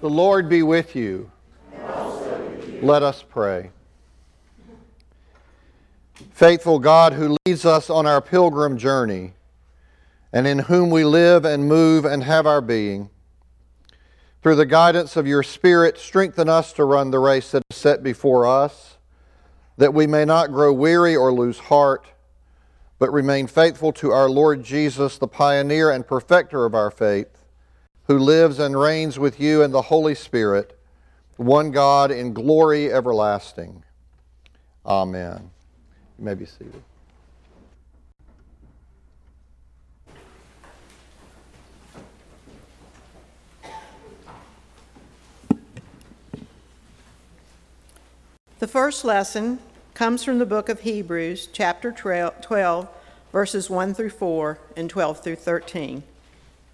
The Lord be with you. Let us pray. Faithful God, who leads us on our pilgrim journey, and in whom we live and move and have our being, through the guidance of your Spirit, strengthen us to run the race that is set before us, that we may not grow weary or lose heart, but remain faithful to our Lord Jesus, the pioneer and perfecter of our faith, who lives and reigns with you in the Holy Spirit, one God in glory everlasting. Amen. You may be seated. The first lesson comes from the book of Hebrews, chapter 12, verses 1 through 4 and 12 through 13.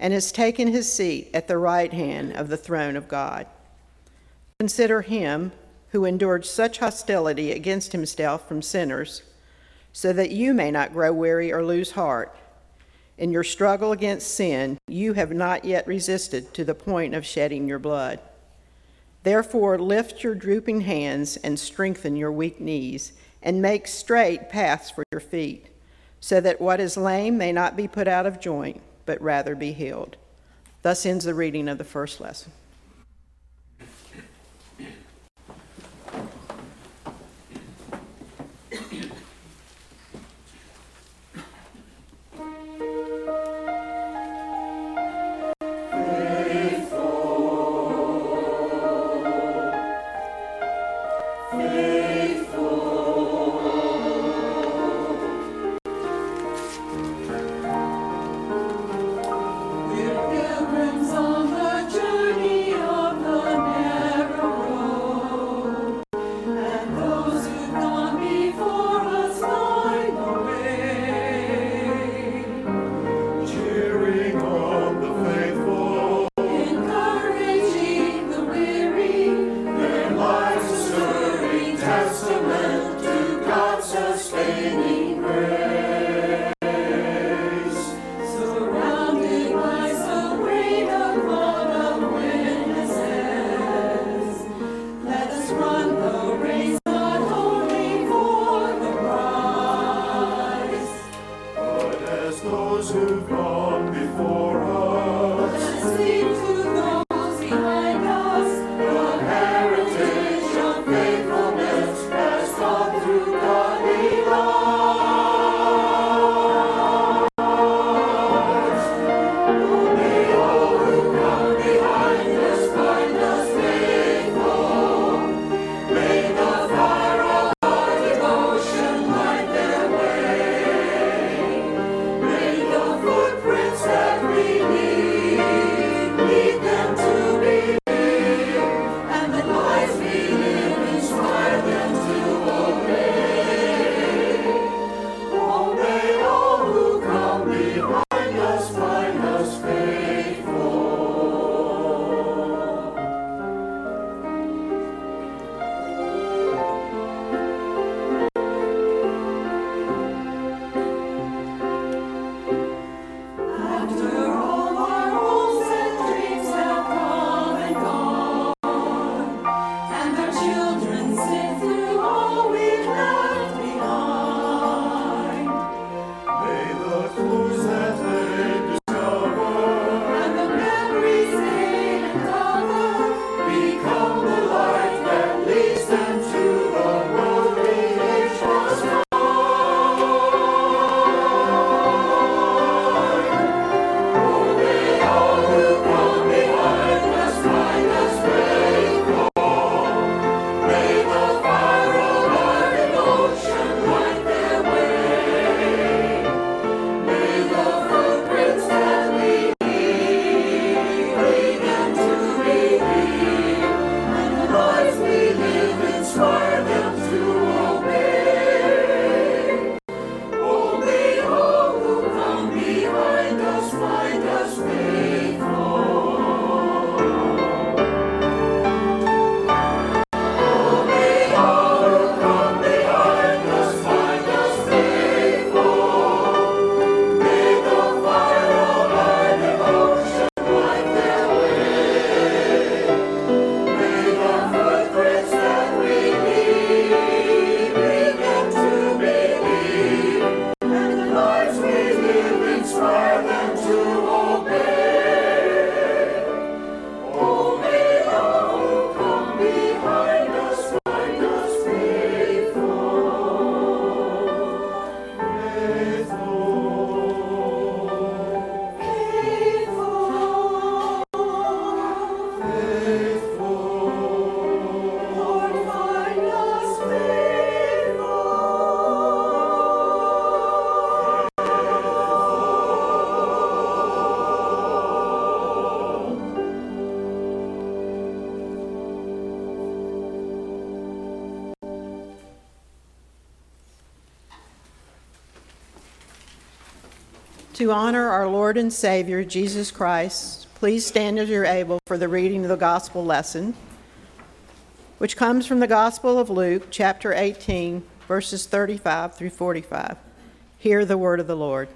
and has taken his seat at the right hand of the throne of God. Consider him who endured such hostility against himself from sinners, so that you may not grow weary or lose heart. In your struggle against sin, you have not yet resisted to the point of shedding your blood. Therefore, lift your drooping hands and strengthen your weak knees and make straight paths for your feet, so that what is lame may not be put out of joint, but rather be healed. Thus ends the reading of the first lesson. To honor our Lord and Savior, Jesus Christ, please stand as you're able for the reading of the gospel lesson, which comes from the Gospel of Luke, chapter 18, verses 35 through 45. Hear the word of the Lord.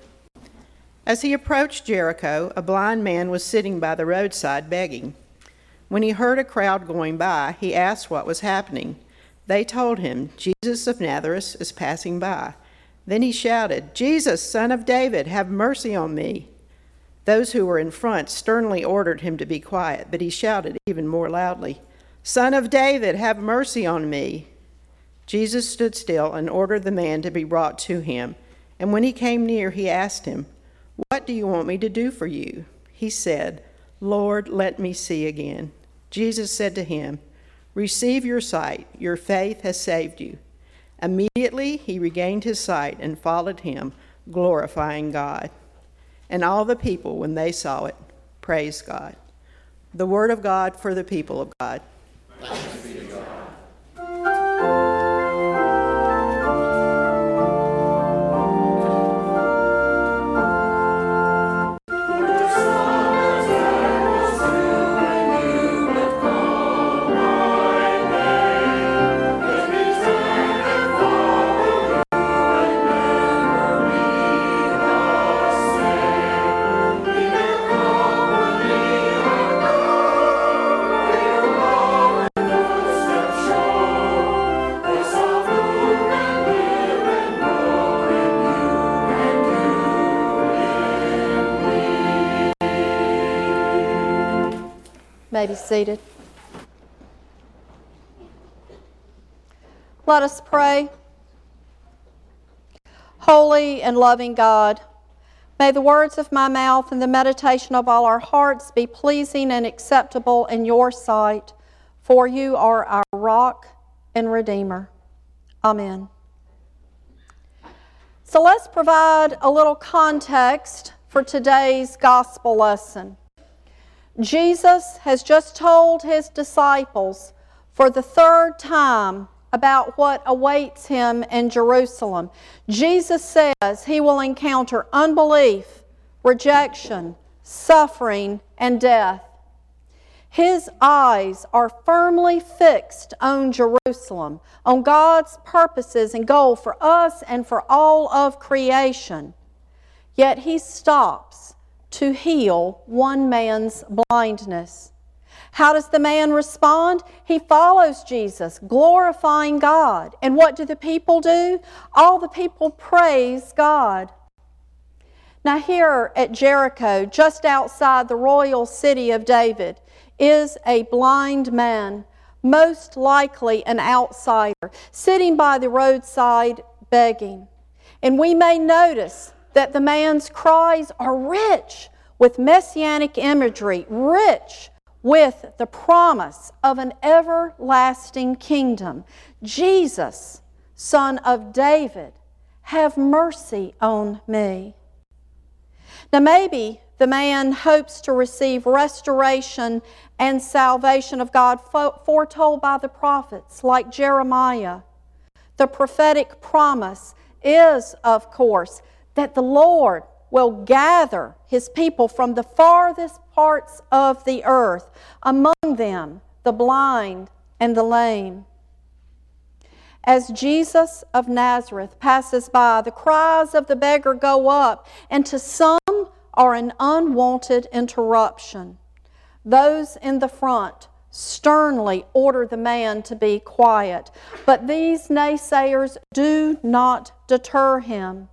As he approached Jericho, a blind man was sitting by the roadside begging. When he heard a crowd going by, he asked what was happening. They told him, Jesus of Nazareth is passing by. Then he shouted, Jesus, son of David, have mercy on me. Those who were in front sternly ordered him to be quiet, but he shouted even more loudly, Son of David, have mercy on me. Jesus stood still and ordered the man to be brought to him. And when he came near, he asked him, What do you want me to do for you? He said, Lord, let me see again. Jesus said to him, Receive your sight. Your faith has saved you. Immediately he regained his sight and followed him, glorifying God. And all the people, when they saw it, praised God. The word of God for the people of God. May be seated. Let us pray. Holy and loving God, may the words of my mouth and the meditation of all our hearts be pleasing and acceptable in your sight, for you are our rock and redeemer. Amen. So let's provide a little context for today's gospel lesson. Jesus has just told his disciples for the third time about what awaits him in Jerusalem. Jesus says he will encounter unbelief, rejection, suffering, and death. His eyes are firmly fixed on Jerusalem, on God's purposes and goal for us and for all of creation. Yet he stops to heal one man's blindness. How does the man respond? He follows Jesus, glorifying God. And what do the people do? All the people praise God. Now, here at Jericho, just outside the royal city of David, is a blind man, most likely an outsider, sitting by the roadside begging. And we may notice that the man's cries are rich with messianic imagery, rich with the promise of an everlasting kingdom. Jesus, son of David, have mercy on me. Now, maybe the man hopes to receive restoration and salvation of God foretold by the prophets like Jeremiah. The prophetic promise is, of course, that the Lord will gather his people from the farthest parts of the earth, among them the blind and the lame. As Jesus of Nazareth passes by, the cries of the beggar go up, and to some are an unwanted interruption. Those in the front sternly order the man to be quiet, but these naysayers do not deter him.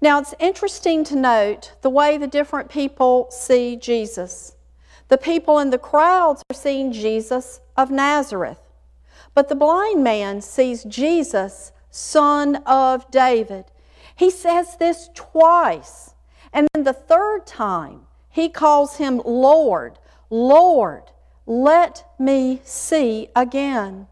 Now, it's interesting to note the way the different people see Jesus. The people in the crowds are seeing Jesus of Nazareth, but the blind man sees Jesus, son of David. He says this twice, and then the third time he calls him Lord. Lord, let me see again.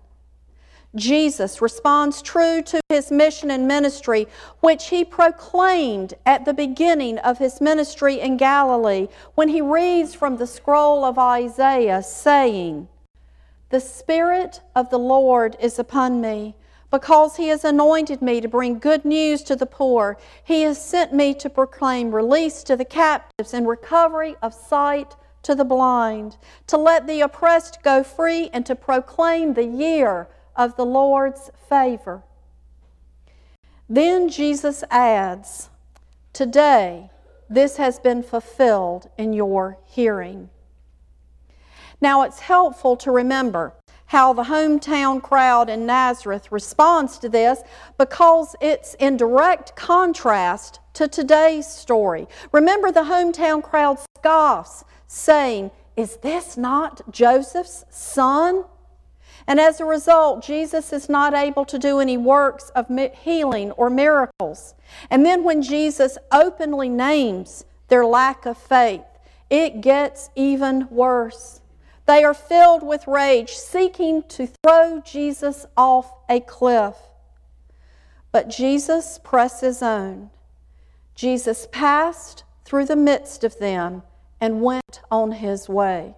Jesus responds true to his mission and ministry, which he proclaimed at the beginning of his ministry in Galilee when he reads from the scroll of Isaiah, saying, The Spirit of the Lord is upon me because he has anointed me to bring good news to the poor. He has sent me to proclaim release to the captives and recovery of sight to the blind, to let the oppressed go free, and to proclaim the year of the Lord's favor. Then Jesus adds, Today this has been fulfilled in your hearing. Now it's helpful to remember how the hometown crowd in Nazareth responds to this because it's in direct contrast to today's story. Remember, the hometown crowd scoffs, saying, Is this not Joseph's son? And as a result, Jesus is not able to do any works of healing or miracles. And then when Jesus openly names their lack of faith, it gets even worse. They are filled with rage, seeking to throw Jesus off a cliff. But Jesus presses on. Jesus passed through the midst of them and went on his way.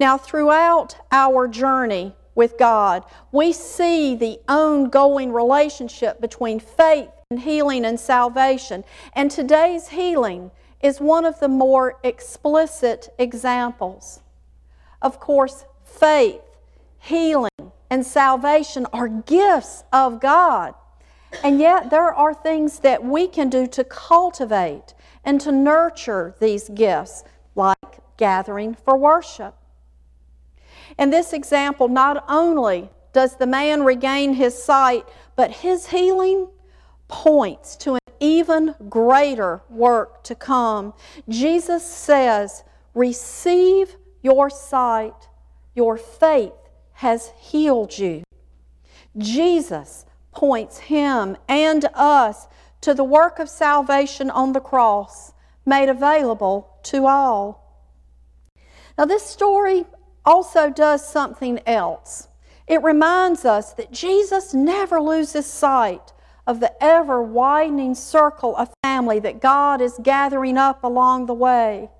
Now, throughout our journey with God, we see the ongoing relationship between faith and healing and salvation. And today's healing is one of the more explicit examples. Of course, faith, healing, and salvation are gifts of God. And yet, there are things that we can do to cultivate and to nurture these gifts, like gathering for worship. In this example, not only does the man regain his sight, but his healing points to an even greater work to come. Jesus says, Receive your sight, your faith has healed you. Jesus points him and us to the work of salvation on the cross made available to all. Now, this story also does something else. It reminds us that Jesus never loses sight of the ever widening circle of family that God is gathering up along the way.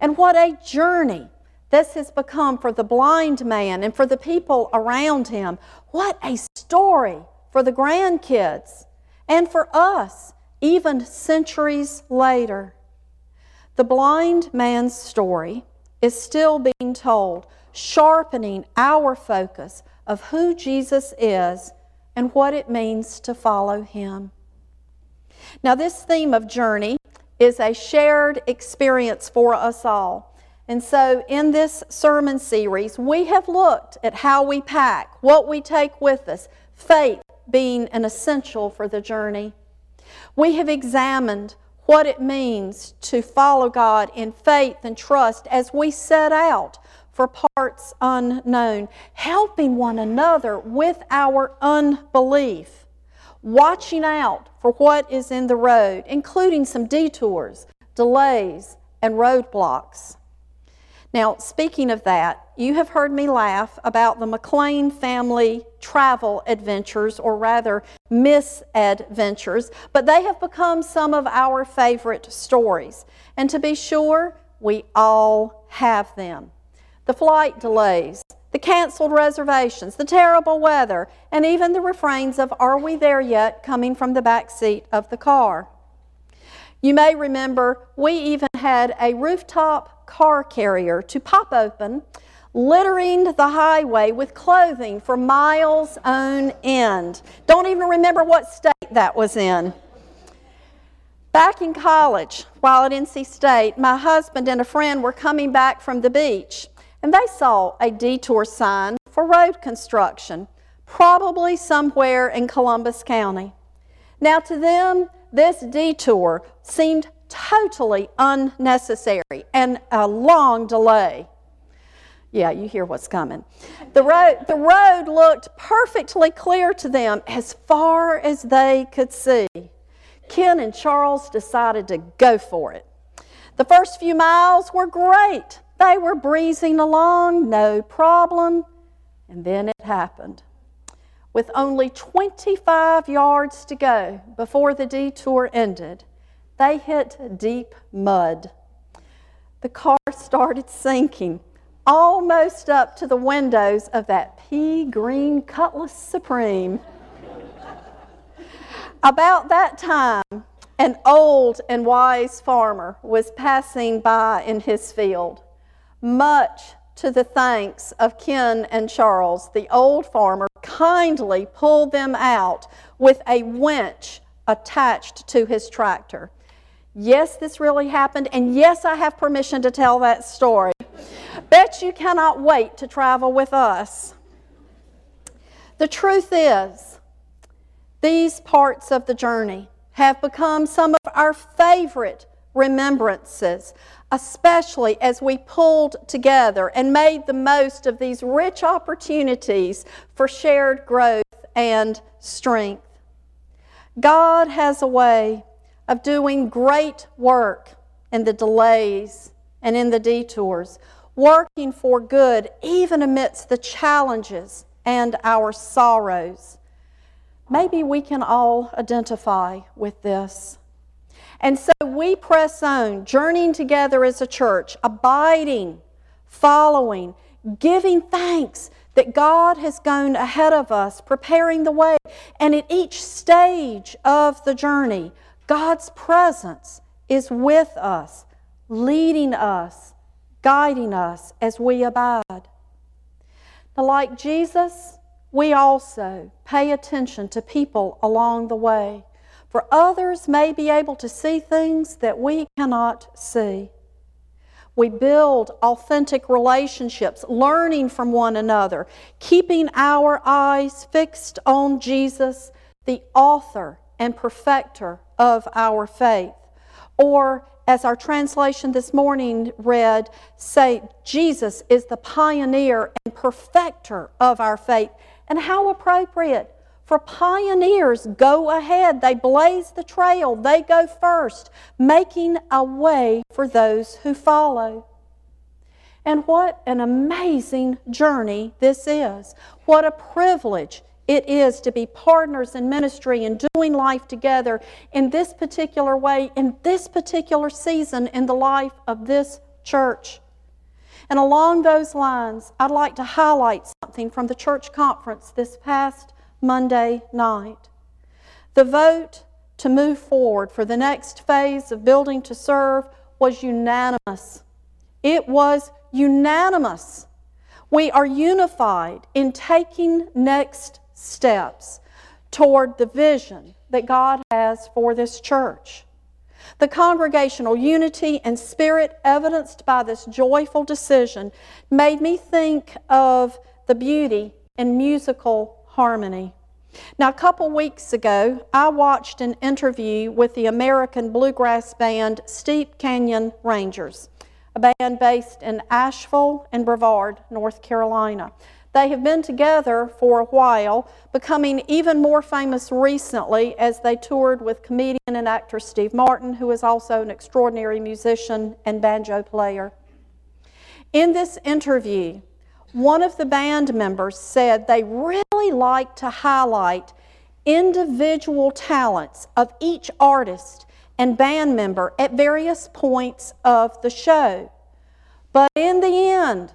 And what a journey this has become for the blind man and for the people around him. What a story for the grandkids and for us, even centuries later. The blind man's story is still being told, sharpening our focus of who Jesus is and what it means to follow him. Now, this theme of journey is a shared experience for us all. And so, in this sermon series, we have looked at how we pack, what we take with us, faith being an essential for the journey. We have examined what it means to follow God in faith and trust as we set out for parts unknown, helping one another with our unbelief, watching out for what is in the road, including some detours, delays, and roadblocks. Now, speaking of that, you have heard me laugh about the McLean family travel adventures, or rather, misadventures, but they have become some of our favorite stories. And to be sure, we all have them. The flight delays, the canceled reservations, the terrible weather, and even the refrains of Are we there yet? coming from the back seat of the car. You may remember we even had a rooftop car carrier to pop open, littering the highway with clothing for miles on end. Don't even remember what state that was in. Back in college, while at NC State, my husband and a friend were coming back from the beach, and they saw a detour sign for road construction, probably somewhere in Columbus County. Now, to them, this detour seemed totally unnecessary and a long delay. Yeah, you hear what's coming. The road, the road looked perfectly clear to them as far as they could see. Ken and Charles decided to go for it. The first few miles were great. They were breezing along, no problem. And then it happened. With only 25 yards to go before the detour ended, they hit deep mud. The car started sinking. almost up to the windows of that pea green Cutlass Supreme. About that time, an old and wise farmer was passing by in his field. Much to the thanks of Ken and Charles, the old farmer kindly pulled them out with a winch attached to his tractor. Yes, this really happened, and yes, I have permission to tell that story. Bet you cannot wait to travel with us. The truth is, these parts of the journey have become some of our favorite remembrances, especially as we pulled together and made the most of these rich opportunities for shared growth and strength. God has a way of doing great work in the delays and in the detours, working for good even amidst the challenges and our sorrows. Maybe we can all identify with this. And so we press on, journeying together as a church, abiding, following, giving thanks that God has gone ahead of us, preparing the way. And at each stage of the journey, God's presence is with us, leading us, guiding us as we abide. Now, like Jesus, we also pay attention to people along the way, for others may be able to see things that we cannot see. We build authentic relationships, learning from one another, keeping our eyes fixed on Jesus, the author and perfecter of our faith. Or, as our translation this morning read, say, Jesus is the pioneer and perfecter of our faith. And how appropriate! For pioneers go ahead, they blaze the trail, they go first, making a way for those who follow. And what an amazing journey this is! What a privilege it is to be partners in ministry and doing life together in this particular way, in this particular season in the life of this church. And along those lines, I'd like to highlight something from the church conference this past Monday night. The vote to move forward for the next phase of building to serve was unanimous. It was unanimous. We are unified in taking next steps toward the vision that God has for this church. The congregational unity and spirit evidenced by this joyful decision made me think of the beauty in musical harmony. Now, a couple weeks ago, I watched an interview with the American bluegrass band Steep Canyon Rangers, a band based in Asheville and Brevard, North Carolina. They have been together for a while, becoming even more famous recently as they toured with comedian and actor Steve Martin, who is also an extraordinary musician and banjo player. In this interview, one of the band members said they really like to highlight individual talents of each artist and band member at various points of the show. But in the end,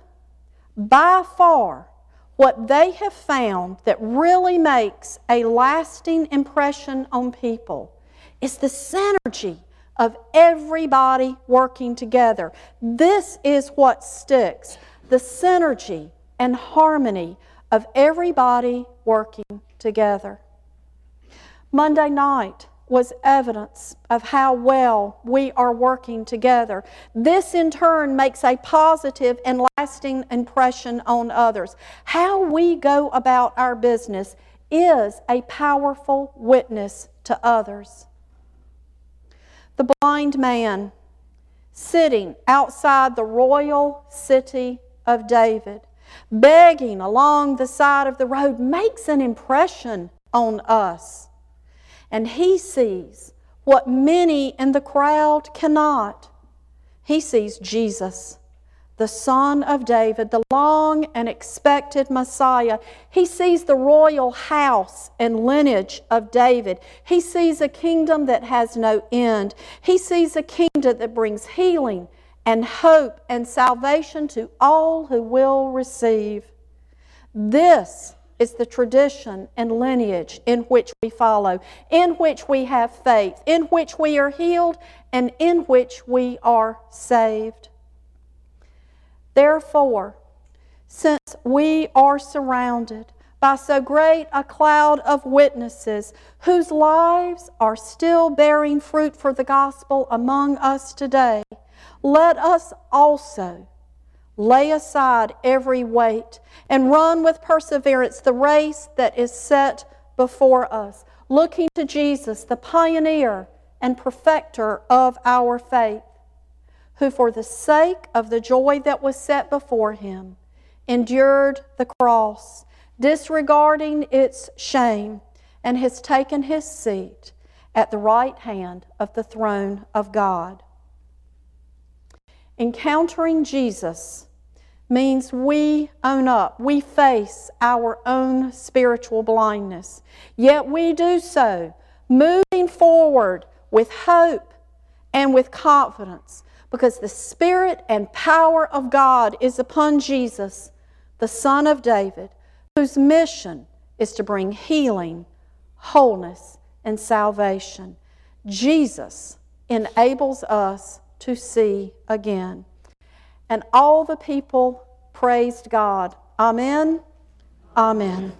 by far, what they have found that really makes a lasting impression on people is the synergy of everybody working together. This is what sticks the synergy and harmony of everybody working together. Monday night, was evidence of how well we are working together. This, in turn, makes a positive and lasting impression on others. How we go about our business is a powerful witness to others. The blind man sitting outside the royal city of David, begging along the side of the road, makes an impression on us and he sees what many in the crowd cannot. He sees Jesus, the Son of David, the long and expected Messiah. He sees the royal house and lineage of David. He sees a kingdom that has no end. He sees a kingdom that brings healing and hope and salvation to all who will receive. This is the tradition and lineage in which we follow, in which we have faith, in which we are healed, and in which we are saved. Therefore, since we are surrounded by so great a cloud of witnesses whose lives are still bearing fruit for the gospel among us today, let us also lay aside every weight and run with perseverance the race that is set before us, looking to Jesus, the pioneer and perfecter of our faith, who for the sake of the joy that was set before him endured the cross, disregarding its shame, and has taken his seat at the right hand of the throne of God. Encountering Jesus means we own up, we face our own spiritual blindness. Yet we do so moving forward with hope and with confidence because the Spirit and power of God is upon Jesus, the Son of David, whose mission is to bring healing, wholeness, and salvation. Jesus enables us to see again. And all the people praised God. Amen. Amen.